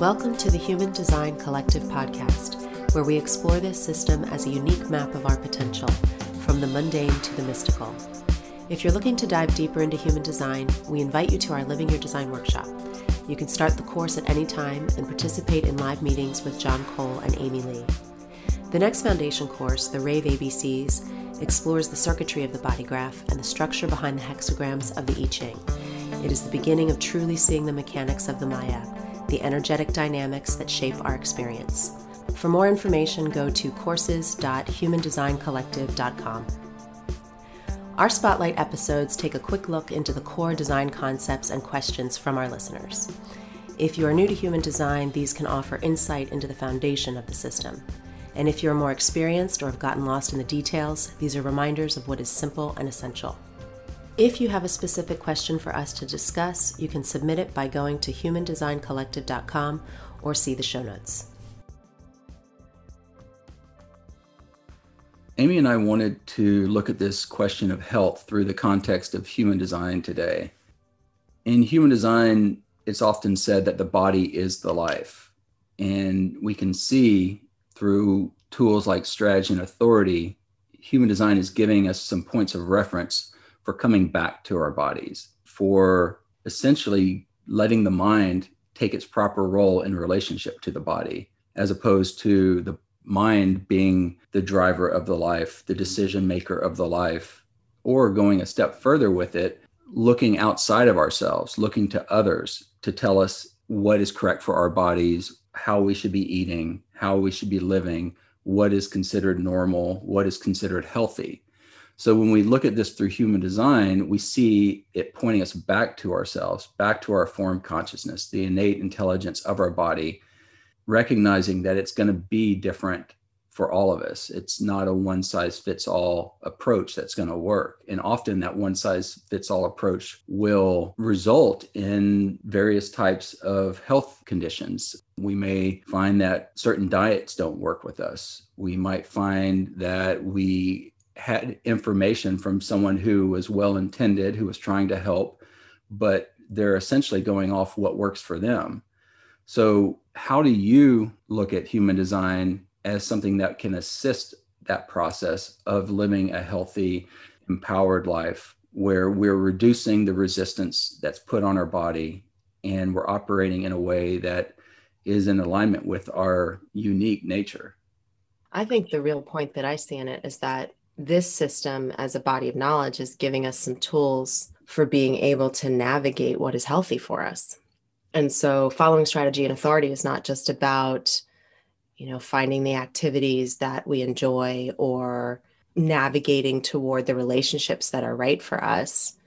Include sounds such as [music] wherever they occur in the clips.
Welcome to the Human Design Collective podcast, where we explore this system as a unique map of our potential, from the mundane to the mystical. If you're looking to dive deeper into human design, we invite you to our Living Your Design workshop. You can start the course at any time and participate in live meetings with John Cole and Amy Lee. The next foundation course, the Rave ABCs, explores the circuitry of the body graph and the structure behind the hexagrams of the I Ching. It is the beginning of truly seeing the mechanics of the Maya, the energetic dynamics that shape our experience. For more information, go to courses.humandesigncollective.com. Our spotlight episodes take a quick look into the core design concepts and questions from our listeners. If you are new to human design, these can offer insight into the foundation of the system. And if you're more experienced or have gotten lost in the details, these are reminders of what is simple and essential. If you have a specific question for us to discuss, you can submit it by going to humandesigncollective.com or see the show notes. Amy and I wanted to look at this question of health through the context of human design today. In human design, it's often said that the body is the life. And we can see through tools like strategy and authority, human design is giving us some points of reference for coming back to our bodies, for essentially letting the mind take its proper role in relationship to the body, as opposed to the mind being the driver of the life, the decision maker of the life, or going a step further with it, looking outside of ourselves, looking to others to tell us what is correct for our bodies, how we should be eating, how we should be living, what is considered normal, what is considered healthy. So when we look at this through human design, we see it pointing us back to ourselves, back to our form consciousness, the innate intelligence of our body, recognizing that it's going to be different for all of us. It's not a one size fits all approach that's going to work. And often that one size fits all approach will result in various types of health conditions. We may find that certain diets don't work with us. We might find that we had information from someone who was well intended, who was trying to help, but they're essentially going off what works for them. So, how do you look at human design as something that can assist that process of living a healthy, empowered life where we're reducing the resistance that's put on our body and we're operating in a way that is in alignment with our unique nature? I think the real point that I see in it is that this system, as a body of knowledge, is giving us some tools for being able to navigate what is healthy for us. And so following strategy and authority is not just about, you know, finding the activities that we enjoy or navigating toward the relationships that are right for us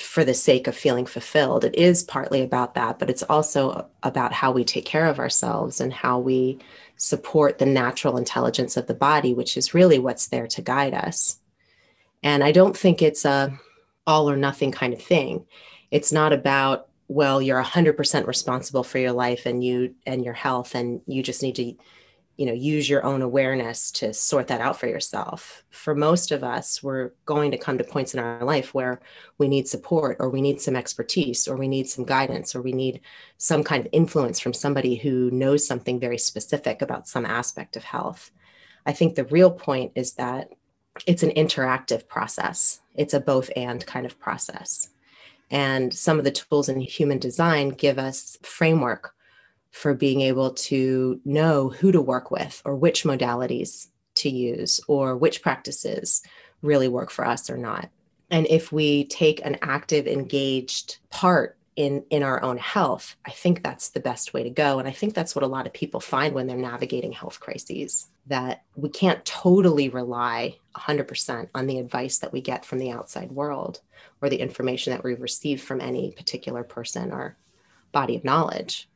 for the sake of feeling fulfilled. It is partly about that, but it's also about how we take care of ourselves and how we support the natural intelligence of the body, which is really what's there to guide us. And I don't think it's a all or nothing kind of thing. It's not about well you're 100% responsible for your life and you and your health and you just need to you know use your own awareness to sort that out for yourself. For most of us we're going to come to points in our life where we need support or we need some expertise or we need some guidance or we need some kind of influence from somebody who knows something very specific about some aspect of health. I think the real point is that it's an interactive process. It's a both and kind of process. And some of the tools in human design give us framework for being able to know who to work with or which modalities to use or which practices really work for us or not. And if we take an active, engaged part in, in our own health, I think that's the best way to go. And I think that's what a lot of people find when they're navigating health crises that we can't totally rely 100% on the advice that we get from the outside world or the information that we receive from any particular person or body of knowledge.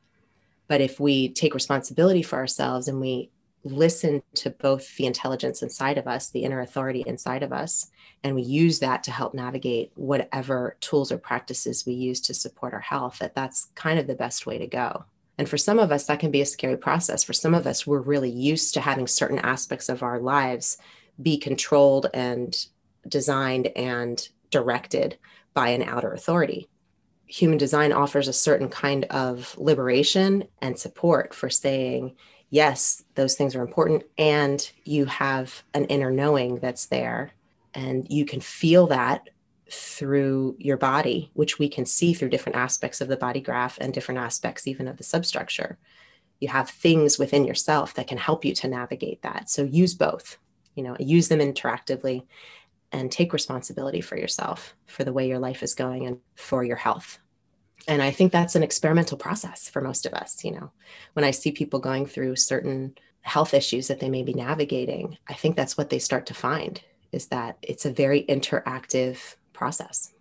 But if we take responsibility for ourselves and we listen to both the intelligence inside of us, the inner authority inside of us, and we use that to help navigate whatever tools or practices we use to support our health, that that's kind of the best way to go. And for some of us, that can be a scary process. For some of us, we're really used to having certain aspects of our lives be controlled and designed and directed by an outer authority. Human design offers a certain kind of liberation and support for saying, yes, those things are important. And you have an inner knowing that's there. And you can feel that through your body, which we can see through different aspects of the body graph and different aspects even of the substructure. You have things within yourself that can help you to navigate that. So use both, you know, use them interactively and take responsibility for yourself, for the way your life is going and for your health. And I think that's an experimental process for most of us. You know, when I see people going through certain health issues that they may be navigating, I think that's what they start to find is that it's a very interactive process.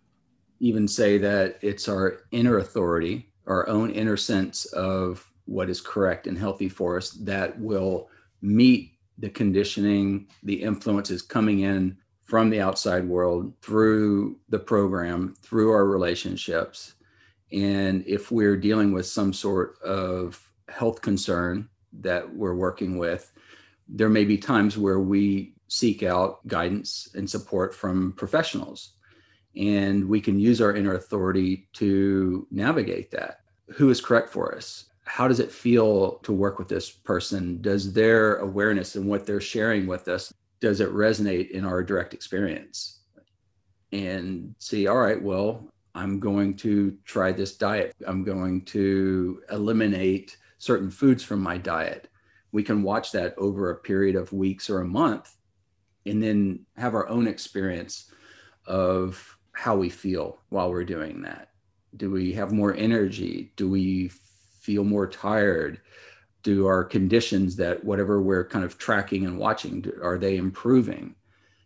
Even say that it's our inner authority, our own inner sense of what is correct and healthy for us that will meet the conditioning, the influences coming in from the outside world through the program, through our relationships. And if we're dealing with some sort of health concern that we're working with, there may be times where we seek out guidance and support from professionals and we can use our inner authority to navigate that. Who is correct for us? How does it feel to work with this person? Does their awareness and what they're sharing with us does it resonate in our direct experience? And see, all right, well, I'm going to try this diet. I'm going to eliminate certain foods from my diet. We can watch that over a period of weeks or a month and then have our own experience of how we feel while we're doing that. Do we have more energy? Do we feel more tired? Do our conditions that whatever we're kind of tracking and watching, are they improving?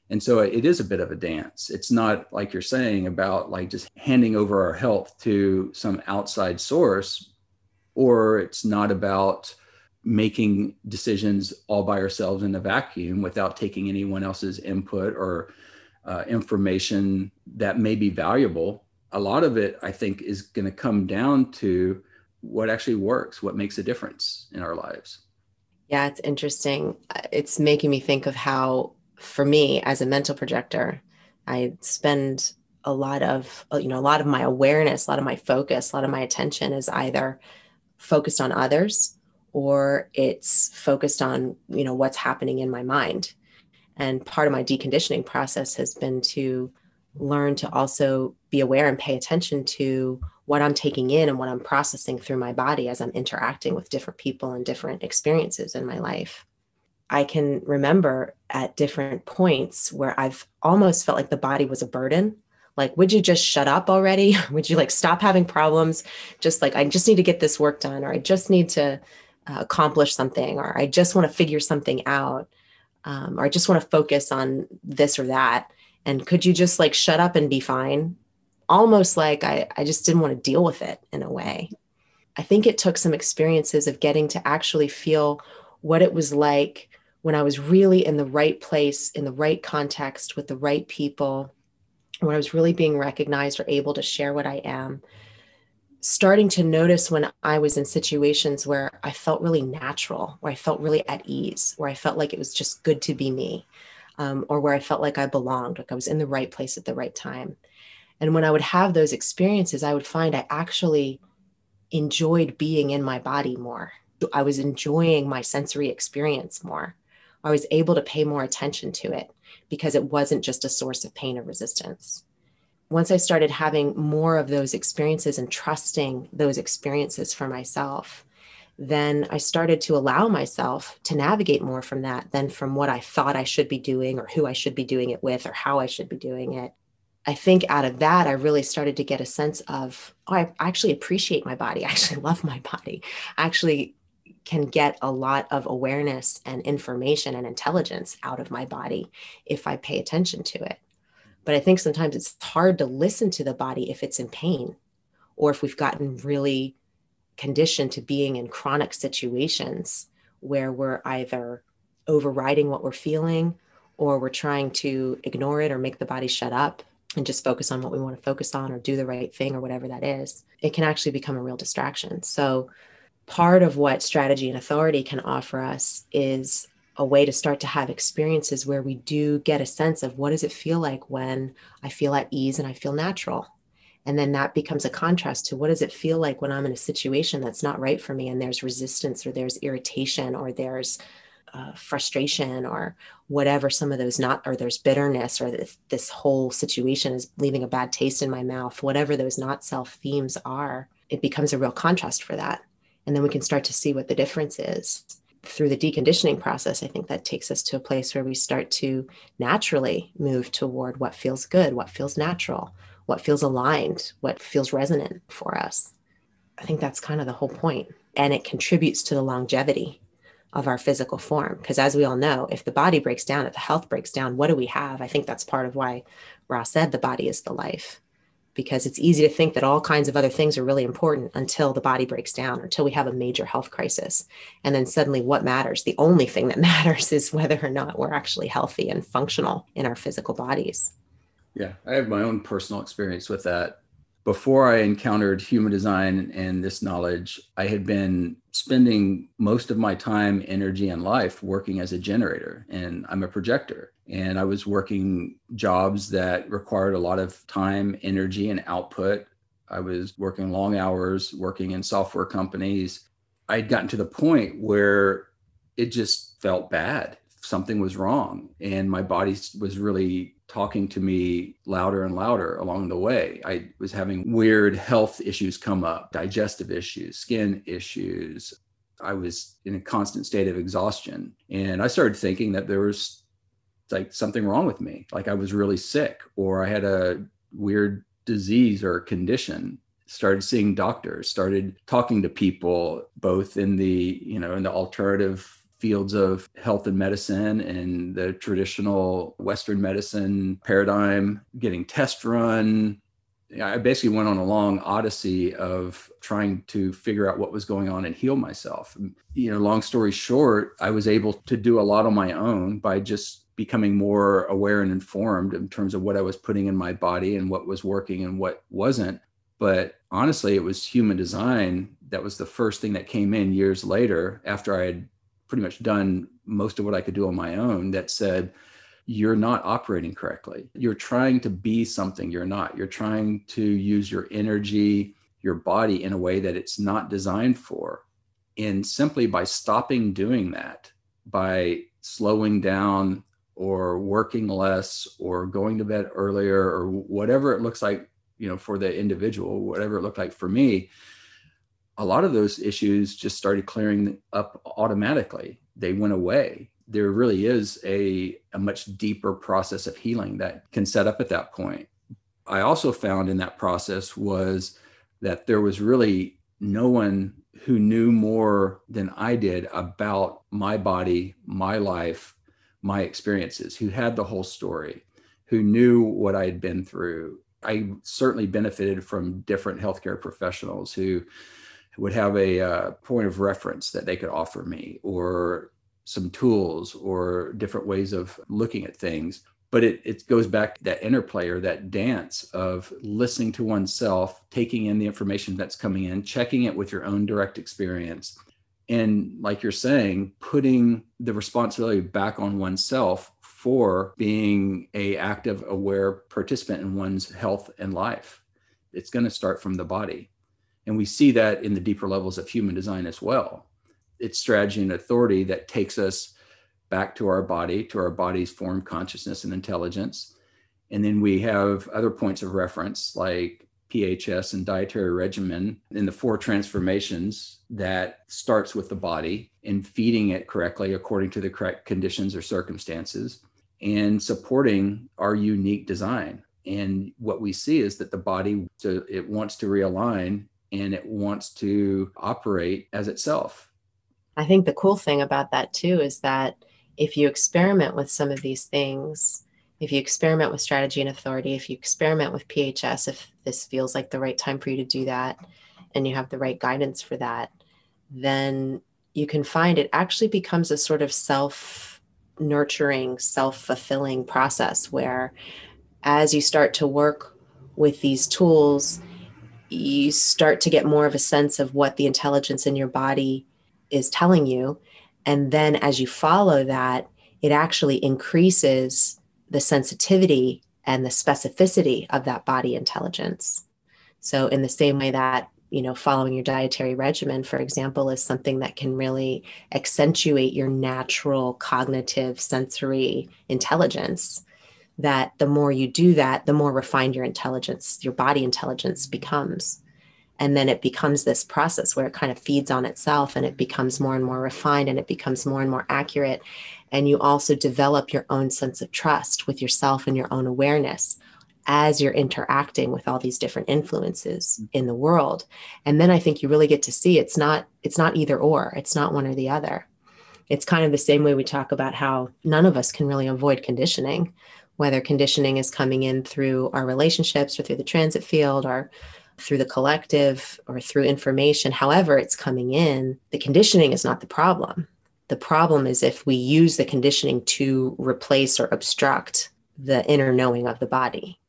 And so it is a bit of a dance. It's not like you're saying about like just handing over our health to some outside source, or it's not about making decisions all by ourselves in a vacuum without taking anyone else's input or uh, information that may be valuable. A lot of it, I think, is going to come down to what actually works, what makes a difference in our lives. Yeah, it's interesting. It's making me think of how, for me as a mental projector, I spend a lot of, you know, a lot of my awareness, a lot of my focus, a lot of my attention is either focused on others or it's focused on, you know, what's happening in my mind. And part of my deconditioning process has been to learn to also be aware and pay attention to what I'm taking in and what I'm processing through my body as I'm interacting with different people and different experiences in my life. I can remember at different points where I've almost felt like the body was a burden. Like, would you just shut up already? [laughs] would you like stop having problems? Just like, I just need to get this work done, or I just need to uh, accomplish something, or I just want to figure something out um, or I just want to focus on this or that. And could you just like shut up and be fine? Almost like I, I just didn't want to deal with it in a way. I think it took some experiences of getting to actually feel what it was like when I was really in the right place, in the right context, with the right people, when I was really being recognized or able to share what I am starting to notice when I was in situations where I felt really natural, where I felt really at ease, where I felt like it was just good to be me, um, or where I felt like I belonged, like I was in the right place at the right time. And when I would have those experiences, I would find I actually enjoyed being in my body more. I was enjoying my sensory experience more. I was able to pay more attention to it because it wasn't just a source of pain or resistance once I started having more of those experiences and trusting those experiences for myself, then I started to allow myself to navigate more from that than from what I thought I should be doing or who I should be doing it with or how I should be doing it. I think out of that, I really started to get a sense of, oh, I actually appreciate my body. [laughs] I actually love my body. I actually can get a lot of awareness and information and intelligence out of my body if I pay attention to it. But I think sometimes it's hard to listen to the body if it's in pain or if we've gotten really conditioned to being in chronic situations where we're either overriding what we're feeling or we're trying to ignore it or make the body shut up and just focus on what we want to focus on or do the right thing or whatever that is, it can actually become a real distraction. So, part of what strategy and authority can offer us is a way to start to have experiences where we do get a sense of what does it feel like when I feel at ease and I feel natural. And then that becomes a contrast to what does it feel like when I'm in a situation that's not right for me and there's resistance or there's irritation or there's uh, frustration or whatever some of those not or there's bitterness or this, this whole situation is leaving a bad taste in my mouth whatever those not self themes are it becomes a real contrast for that. And then we can start to see what the difference is through the deconditioning process. I think that takes us to a place where we start to naturally move toward what feels good what feels natural what feels aligned what feels resonant for us i think that's kind of the whole point and it contributes to the longevity of our physical form. Because as we all know, if the body breaks down, if the health breaks down, what do we have? I think that's part of why Ra said the body is the life. Because it's easy to think that all kinds of other things are really important until the body breaks down, until we have a major health crisis. And then suddenly, what matters? The only thing that [laughs] matters is whether or not we're actually healthy and functional in our physical bodies. Yeah, I have my own personal experience with that before I encountered human design and this knowledge, I had been spending most of my time, energy, and life working as a generator. And I'm a projector. And I was working jobs that required a lot of time, energy, and output. I was working long hours, working in software companies. I'd gotten to the point where it just felt bad. Something was wrong. And my body was really talking to me louder and louder along the way. I was having weird health issues come up, digestive issues, skin issues. I was in a constant state of exhaustion. And I started thinking that there was like something wrong with me, like I was really sick or I had a weird disease or condition started seeing doctors started talking to people both in the you know in the alternative fields of health and medicine and the traditional Western medicine paradigm, getting test run. I basically went on a long odyssey of trying to figure out what was going on and heal myself. You know, long story short, I was able to do a lot on my own by just becoming more aware and informed in terms of what I was putting in my body and what was working and what wasn't. But honestly, it was human design that was the first thing that came in years later after I had pretty much done most of what I could do on my own that said, you're not operating correctly. You're trying to be something you're not. You're trying to use your energy, your body in a way that it's not designed for. And simply by stopping doing that, by slowing down or working less or going to bed earlier or whatever it looks like, you know, for the individual, whatever it looked like for me, a lot of those issues just started clearing up automatically. They went away. There really is a, a much deeper process of healing that can set up at that point. I also found in that process was that there was really no one who knew more than I did about my body, my life, my experiences, who had the whole story, who knew what I had been through. I certainly benefited from different healthcare professionals who would have a uh, point of reference that they could offer me or some tools or different ways of looking at things. But it, it goes back to that interplay or that dance of listening to oneself taking in the information that's coming in checking it with your own direct experience. And like you're saying putting the responsibility back on oneself for being a active aware participant in one's health and life. It's going to start from the body and we see that in the deeper levels of human design as well. It's strategy and authority that takes us back to our body, to our body's form, consciousness, and intelligence. And then we have other points of reference like PHS and dietary regimen in the four transformations that starts with the body and feeding it correctly according to the correct conditions or circumstances and supporting our unique design. And what we see is that the body it wants to realign and it wants to operate as itself. I think the cool thing about that too is that if you experiment with some of these things, if you experiment with strategy and authority, if you experiment with PHS, if this feels like the right time for you to do that and you have the right guidance for that, then you can find it actually becomes a sort of self nurturing, self fulfilling process where as you start to work with these tools, you start to get more of a sense of what the intelligence in your body is telling you. And then as you follow that, it actually increases the sensitivity and the specificity of that body intelligence. So, in the same way that you know, following your dietary regimen, for example, is something that can really accentuate your natural cognitive sensory intelligence. That the more you do that, the more refined your intelligence, your body intelligence becomes. And then it becomes this process where it kind of feeds on itself and it becomes more and more refined and it becomes more and more accurate. And you also develop your own sense of trust with yourself and your own awareness as you're interacting with all these different influences mm. in the world and then i think you really get to see it's not it's not either or it's not one or the other it's kind of the same way we talk about how none of us can really avoid conditioning whether conditioning is coming in through our relationships or through the transit field or through the collective or through information however it's coming in the conditioning is not the problem the problem is if we use the conditioning to replace or obstruct the inner knowing of the body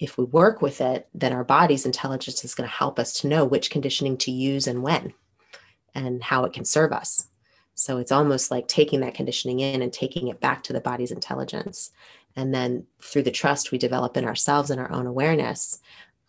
if we work with it, then our body's intelligence is going to help us to know which conditioning to use and when and how it can serve us. So it's almost like taking that conditioning in and taking it back to the body's intelligence. And then through the trust we develop in ourselves and our own awareness,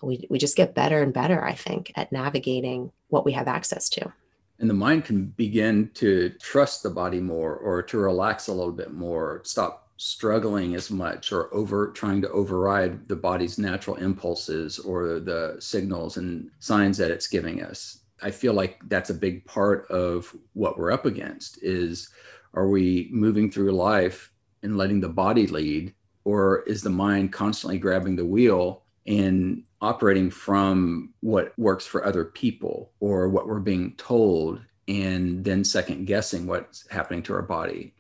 we, we just get better and better, I think, at navigating what we have access to. And the mind can begin to trust the body more or to relax a little bit more, stop struggling as much or over trying to override the body's natural impulses or the signals and signs that it's giving us i feel like that's a big part of what we're up against is are we moving through life and letting the body lead or is the mind constantly grabbing the wheel and operating from what works for other people or what we're being told and then second guessing what's happening to our body?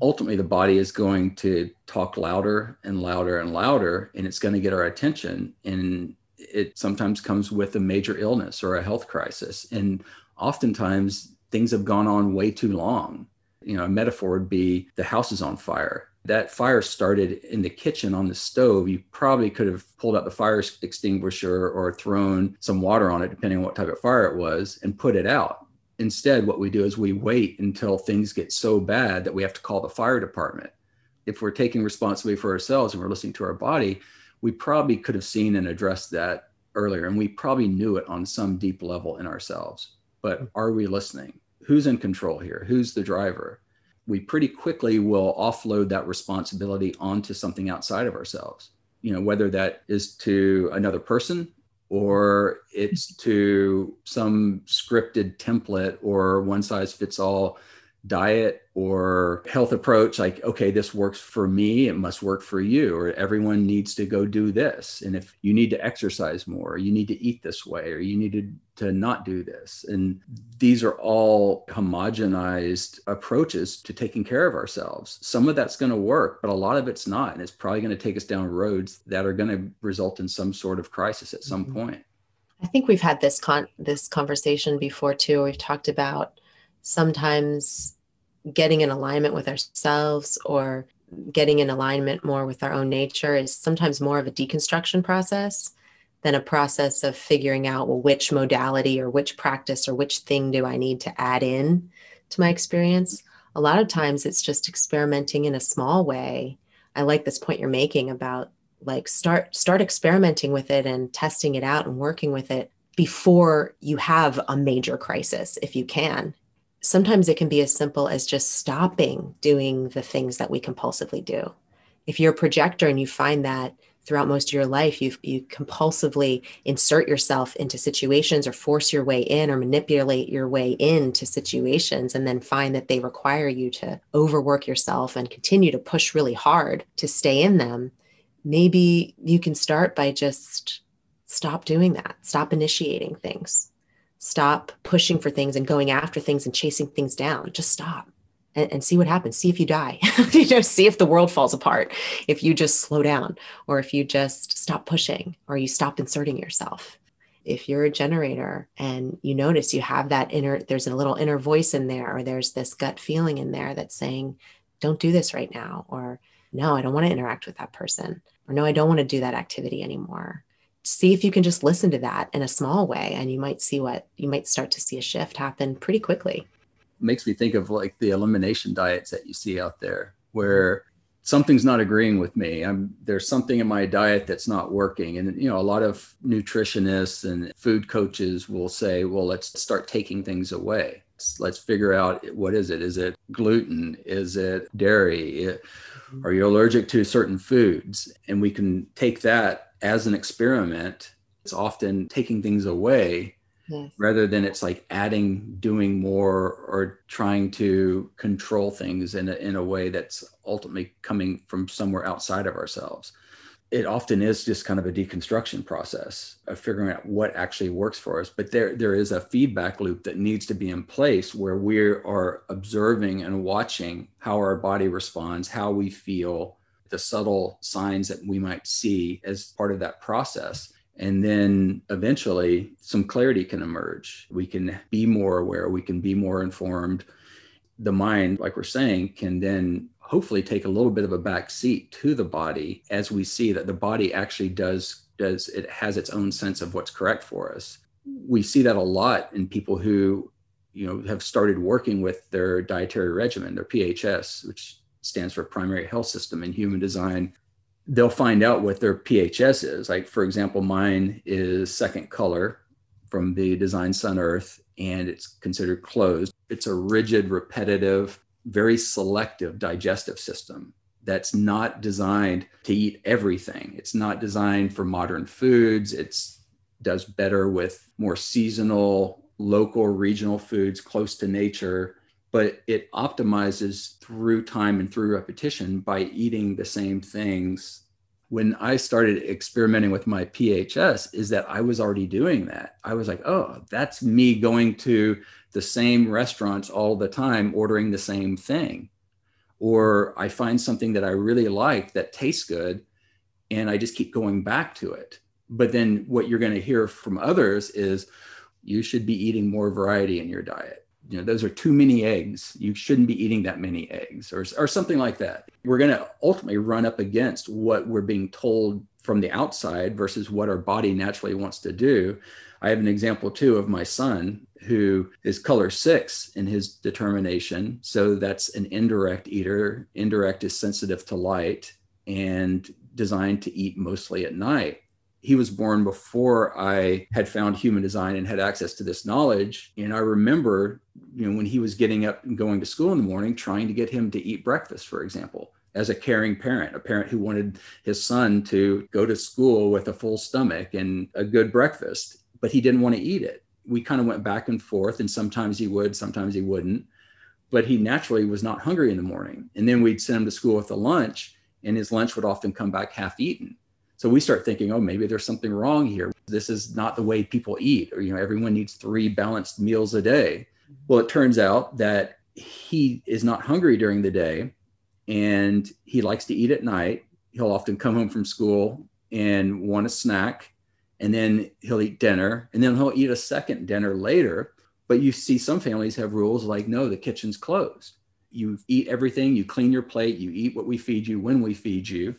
Ultimately the body is going to talk louder and louder and louder and it's going to get our attention and it sometimes comes with a major illness or a health crisis and oftentimes things have gone on way too long. You know a metaphor would be the house is on fire that fire started in the kitchen on the stove you probably could have pulled out the fire extinguisher or thrown some water on it depending on what type of fire it was and put it out. Instead what we do is we wait until things get so bad that we have to call the fire department. If we're taking responsibility for ourselves and we're listening to our body we probably could have seen and addressed that earlier and we probably knew it on some deep level in ourselves. But hmm. are we listening? Who's in control here? Who's the driver we pretty quickly will offload that responsibility onto something outside of ourselves. You know whether that is to another person or it's to some scripted template or one size fits all diet or health approach like okay this works for me it must work for you or everyone needs to go do this. And if you need to exercise more or you need to eat this way or you need to, to not do this. And these are all homogenized approaches to taking care of ourselves. Some of that's going to work but a lot of it's not. And it's probably going to take us down roads that are going to result in some sort of crisis at some mm-hmm. point. I think we've had this con this conversation before too. We've talked about sometimes getting in alignment with ourselves or getting in alignment more with our own nature is sometimes more of a deconstruction process than a process of figuring out well which modality or which practice or which thing do i need to add in to my experience. A lot of times it's just experimenting in a small way. I like this point you're making about like start start experimenting with it and testing it out and working with it before you have a major crisis if you can sometimes it can be as simple as just stopping doing the things that we compulsively do. If you're a projector and you find that throughout most of your life you you compulsively insert yourself into situations or force your way in or manipulate your way into situations and then find that they require you to overwork yourself and continue to push really hard to stay in them maybe you can start by just stop doing that stop initiating things Stop pushing for things and going after things and chasing things down. Just stop and, and see what happens. See if you die. [laughs] you know, see if the world falls apart. If you just slow down, or if you just stop pushing, or you stop inserting yourself. If you're a generator and you notice you have that inner, there's a little inner voice in there, or there's this gut feeling in there that's saying, don't do this right now, or no, I don't want to interact with that person, or no, I don't want to do that activity anymore see if you can just listen to that in a small way and you might see what you might start to see a shift happen pretty quickly makes me think of like the elimination diets that you see out there where something's not agreeing with me. I'm there's something in my diet that's not working. And you know, a lot of nutritionists and food coaches will say, well, let's start taking things away. Let's, let's figure out what is it? Is it gluten? Is it dairy? Are you allergic to certain foods? And we can take that as an experiment. It's often taking things away yes. rather than it's like adding, doing more, or trying to control things in a, in a way that's ultimately coming from somewhere outside of ourselves. It often is just kind of a deconstruction process of figuring out what actually works for us. But there, there is a feedback loop that needs to be in place where we are observing and watching how our body responds, how we feel, the subtle signs that we might see as part of that process and then eventually some clarity can emerge. We can be more aware, we can be more informed. The mind, like we're saying, can then hopefully take a little bit of a back seat to the body as we see that the body actually does does it has its own sense of what's correct for us. We see that a lot in people who you know have started working with their dietary regimen, their PHS, which stands for primary health system in human design they'll find out what their PHS is. Like, for example, mine is second color from the Design Sun Earth, and it's considered closed. It's a rigid, repetitive, very selective digestive system that's not designed to eat everything. It's not designed for modern foods. It's does better with more seasonal, local, regional foods close to nature but it optimizes through time and through repetition by eating the same things. When i started experimenting with my phs is that i was already doing that. I was like oh that's me going to the same restaurants all the time ordering the same thing. Or i find something that i really like that tastes good and i just keep going back to it. But then what you're going to hear from others is you should be eating more variety in your diet you know those are too many eggs. You shouldn't be eating that many eggs or, or something like that. We're going to ultimately run up against what we're being told from the outside versus what our body naturally wants to do. I have an example too of my son who is color six in his determination. So that's an indirect eater. Indirect is sensitive to light and designed to eat mostly at night he was born before I had found human design and had access to this knowledge. And I remember, you know, when he was getting up and going to school in the morning, trying to get him to eat breakfast, for example, as a caring parent, a parent who wanted his son to go to school with a full stomach and a good breakfast, but he didn't want to eat it. We kind of went back and forth, and sometimes he would, sometimes he wouldn't. But he naturally was not hungry in the morning. And then we'd send him to school with a lunch, and his lunch would often come back half eaten so we start thinking, oh, maybe there's something wrong here. This is not the way people eat, or, you know, everyone needs three balanced meals a day. Mm-hmm. Well, it turns out that he is not hungry during the day and he likes to eat at night. He'll often come home from school and want a snack, and then he'll eat dinner, and then he'll eat a second dinner later. But you see some families have rules like, no, the kitchen's closed. You eat everything, you clean your plate, you eat what we feed you when we feed you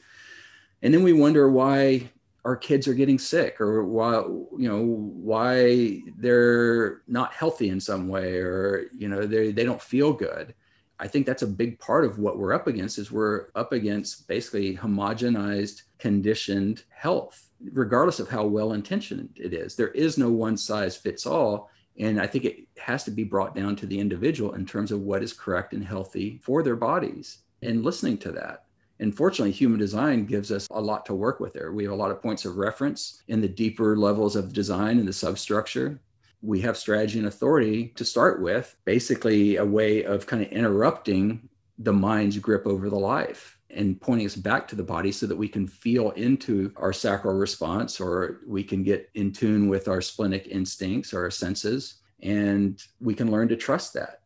and then we wonder why our kids are getting sick or why you know why they're not healthy in some way or you know they, they don't feel good. I think that's a big part of what we're up against is we're up against basically homogenized conditioned health regardless of how well intentioned it is. There is no one size fits all. And i think it has to be brought down to the individual in terms of what is correct and healthy for their bodies and listening to that and fortunately, human design gives us a lot to work with there. We have a lot of points of reference in the deeper levels of design and the substructure. We have strategy and authority to start with, basically, a way of kind of interrupting the mind's grip over the life and pointing us back to the body so that we can feel into our sacral response or we can get in tune with our splenic instincts or our senses and we can learn to trust that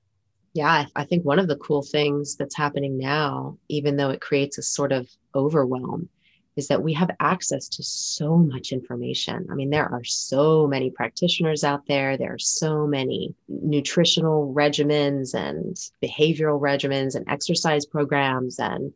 yeah, I think one of the cool things that's happening now, even though it creates a sort of overwhelm, is that we have access to so much information. I mean, there are so many practitioners out there. There are so many nutritional regimens and behavioral regimens and exercise programs and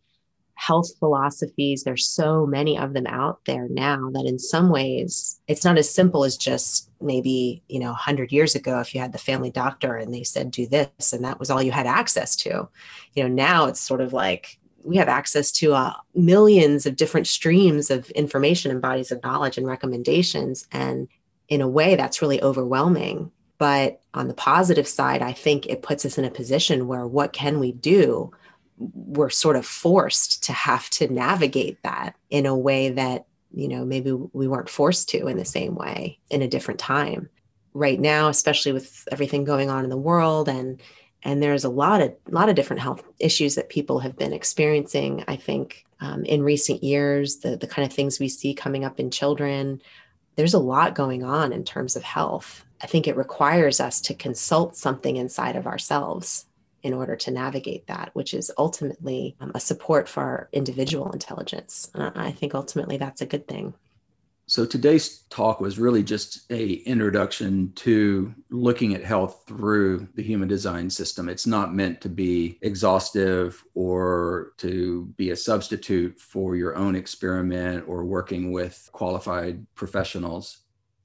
health philosophies. There's so many of them out there now that in some ways it's not as simple as just maybe, you know, 100 years ago if you had the family doctor and they said do this and that was all you had access to. You know, now it's sort of like we have access to uh, millions of different streams of information and bodies of knowledge and recommendations. And in a way, that's really overwhelming. But on the positive side, I think it puts us in a position where what can we do? We're sort of forced to have to navigate that in a way that, you know, maybe we weren't forced to in the same way in a different time. Right now, especially with everything going on in the world and and there's a lot of lot of different health issues that people have been experiencing i think um, in recent years the the kind of things we see coming up in children. There's a lot going on in terms of health. I think it requires us to consult something inside of ourselves in order to navigate that which is ultimately um, a support for our individual intelligence and i think ultimately that's a good thing so today's talk was really just a introduction to looking at health through the human design system. It's not meant to be exhaustive or to be a substitute for your own experiment or working with qualified professionals.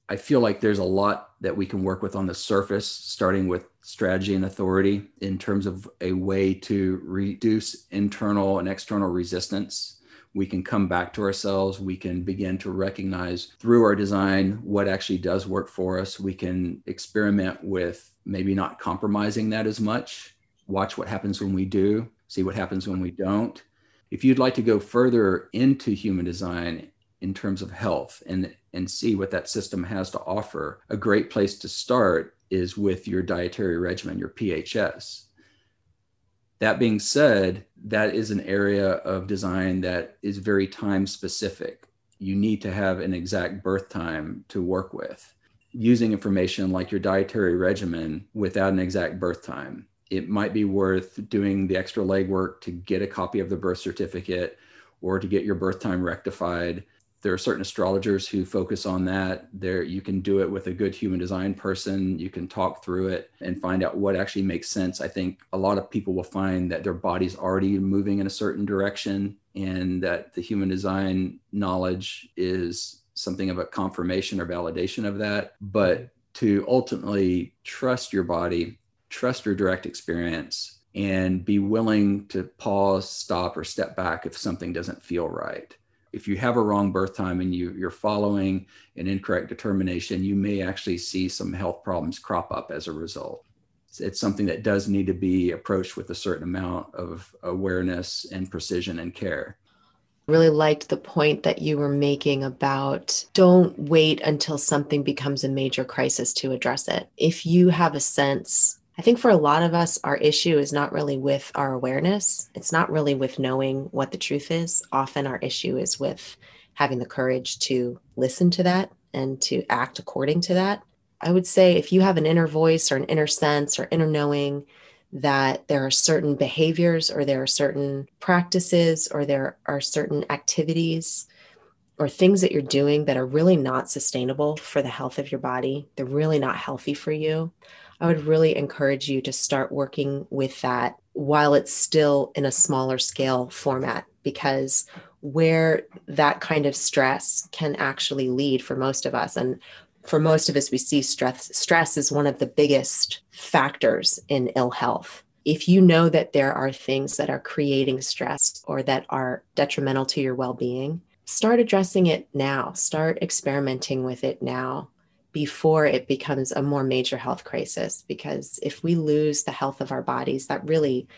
I feel like there's a lot that we can work with on the surface, starting with strategy and authority in terms of a way to reduce internal and external resistance we can come back to ourselves. We can begin to recognize through our design what actually does work for us. We can experiment with maybe not compromising that as much, watch what happens when we do, see what happens when we don't. If you'd like to go further into human design in terms of health and, and see what that system has to offer, a great place to start is with your dietary regimen, your PHS. That being said, that is an area of design that is very time specific. You need to have an exact birth time to work with. Using information like your dietary regimen without an exact birth time, it might be worth doing the extra legwork to get a copy of the birth certificate or to get your birth time rectified there are certain astrologers who focus on that. There you can do it with a good human design person. You can talk through it and find out what actually makes sense. I think a lot of people will find that their body's already moving in a certain direction and that the human design knowledge is something of a confirmation or validation of that. But to ultimately trust your body trust your direct experience and be willing to pause stop or step back if something doesn't feel right if you have a wrong birth time and you, you're following an incorrect determination, you may actually see some health problems crop up as a result. It's, it's something that does need to be approached with a certain amount of awareness and precision and care really liked the point that you were making about don't wait until something becomes a major crisis to address it. If you have a sense I think for a lot of us, our issue is not really with our awareness. It's not really with knowing what the truth is. Often our issue is with having the courage to listen to that and to act according to that. I would say if you have an inner voice or an inner sense or inner knowing that there are certain behaviors or there are certain practices or there are certain activities or things that you're doing that are really not sustainable for the health of your body, they're really not healthy for you. I would really encourage you to start working with that while it's still in a smaller scale format, because where that kind of stress can actually lead for most of us, and for most of us, we see stress, stress is one of the biggest factors in ill health. If you know that there are things that are creating stress or that are detrimental to your well being, start addressing it now. Start experimenting with it now before it becomes a more major health crisis. Because if we lose the health of our bodies, that really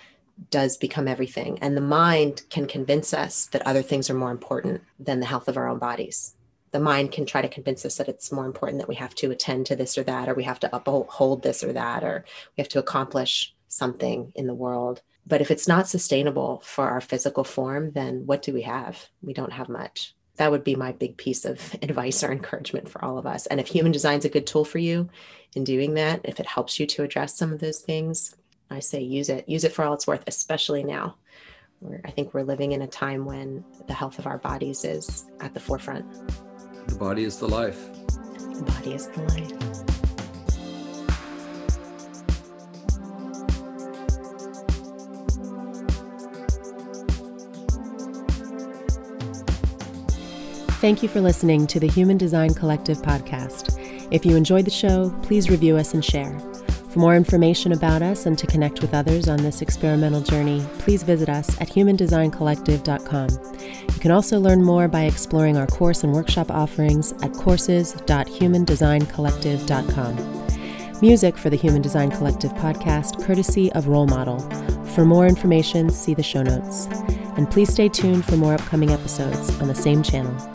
does become everything. And the mind can convince us that other things are more important than the health of our own bodies. The mind can try to convince us that it's more important that we have to attend to this or that, or we have to uphold this or that, or we have to accomplish something in the world. But if it's not sustainable for our physical form, then what do we have? We don't have much that would be my big piece of [laughs] advice or encouragement for all of us. And if human design is a good tool for you in doing that, if it helps you to address some of those things, I say use it. Use it for all it's worth, especially now. Where I think we're living in a time when the health of our bodies is at the forefront. The body is the life. The body is the life. Thank you for listening to the Human Design Collective podcast. If you enjoyed the show, please review us and share. For more information about us and to connect with others on this experimental journey, please visit us at humandesigncollective.com. You can also learn more by exploring our course and workshop offerings at courses.humandesigncollective.com. Music for the Human Design Collective podcast, courtesy of Rollmottle. For more information, see the show notes. And please stay tuned for more upcoming episodes on the same channel.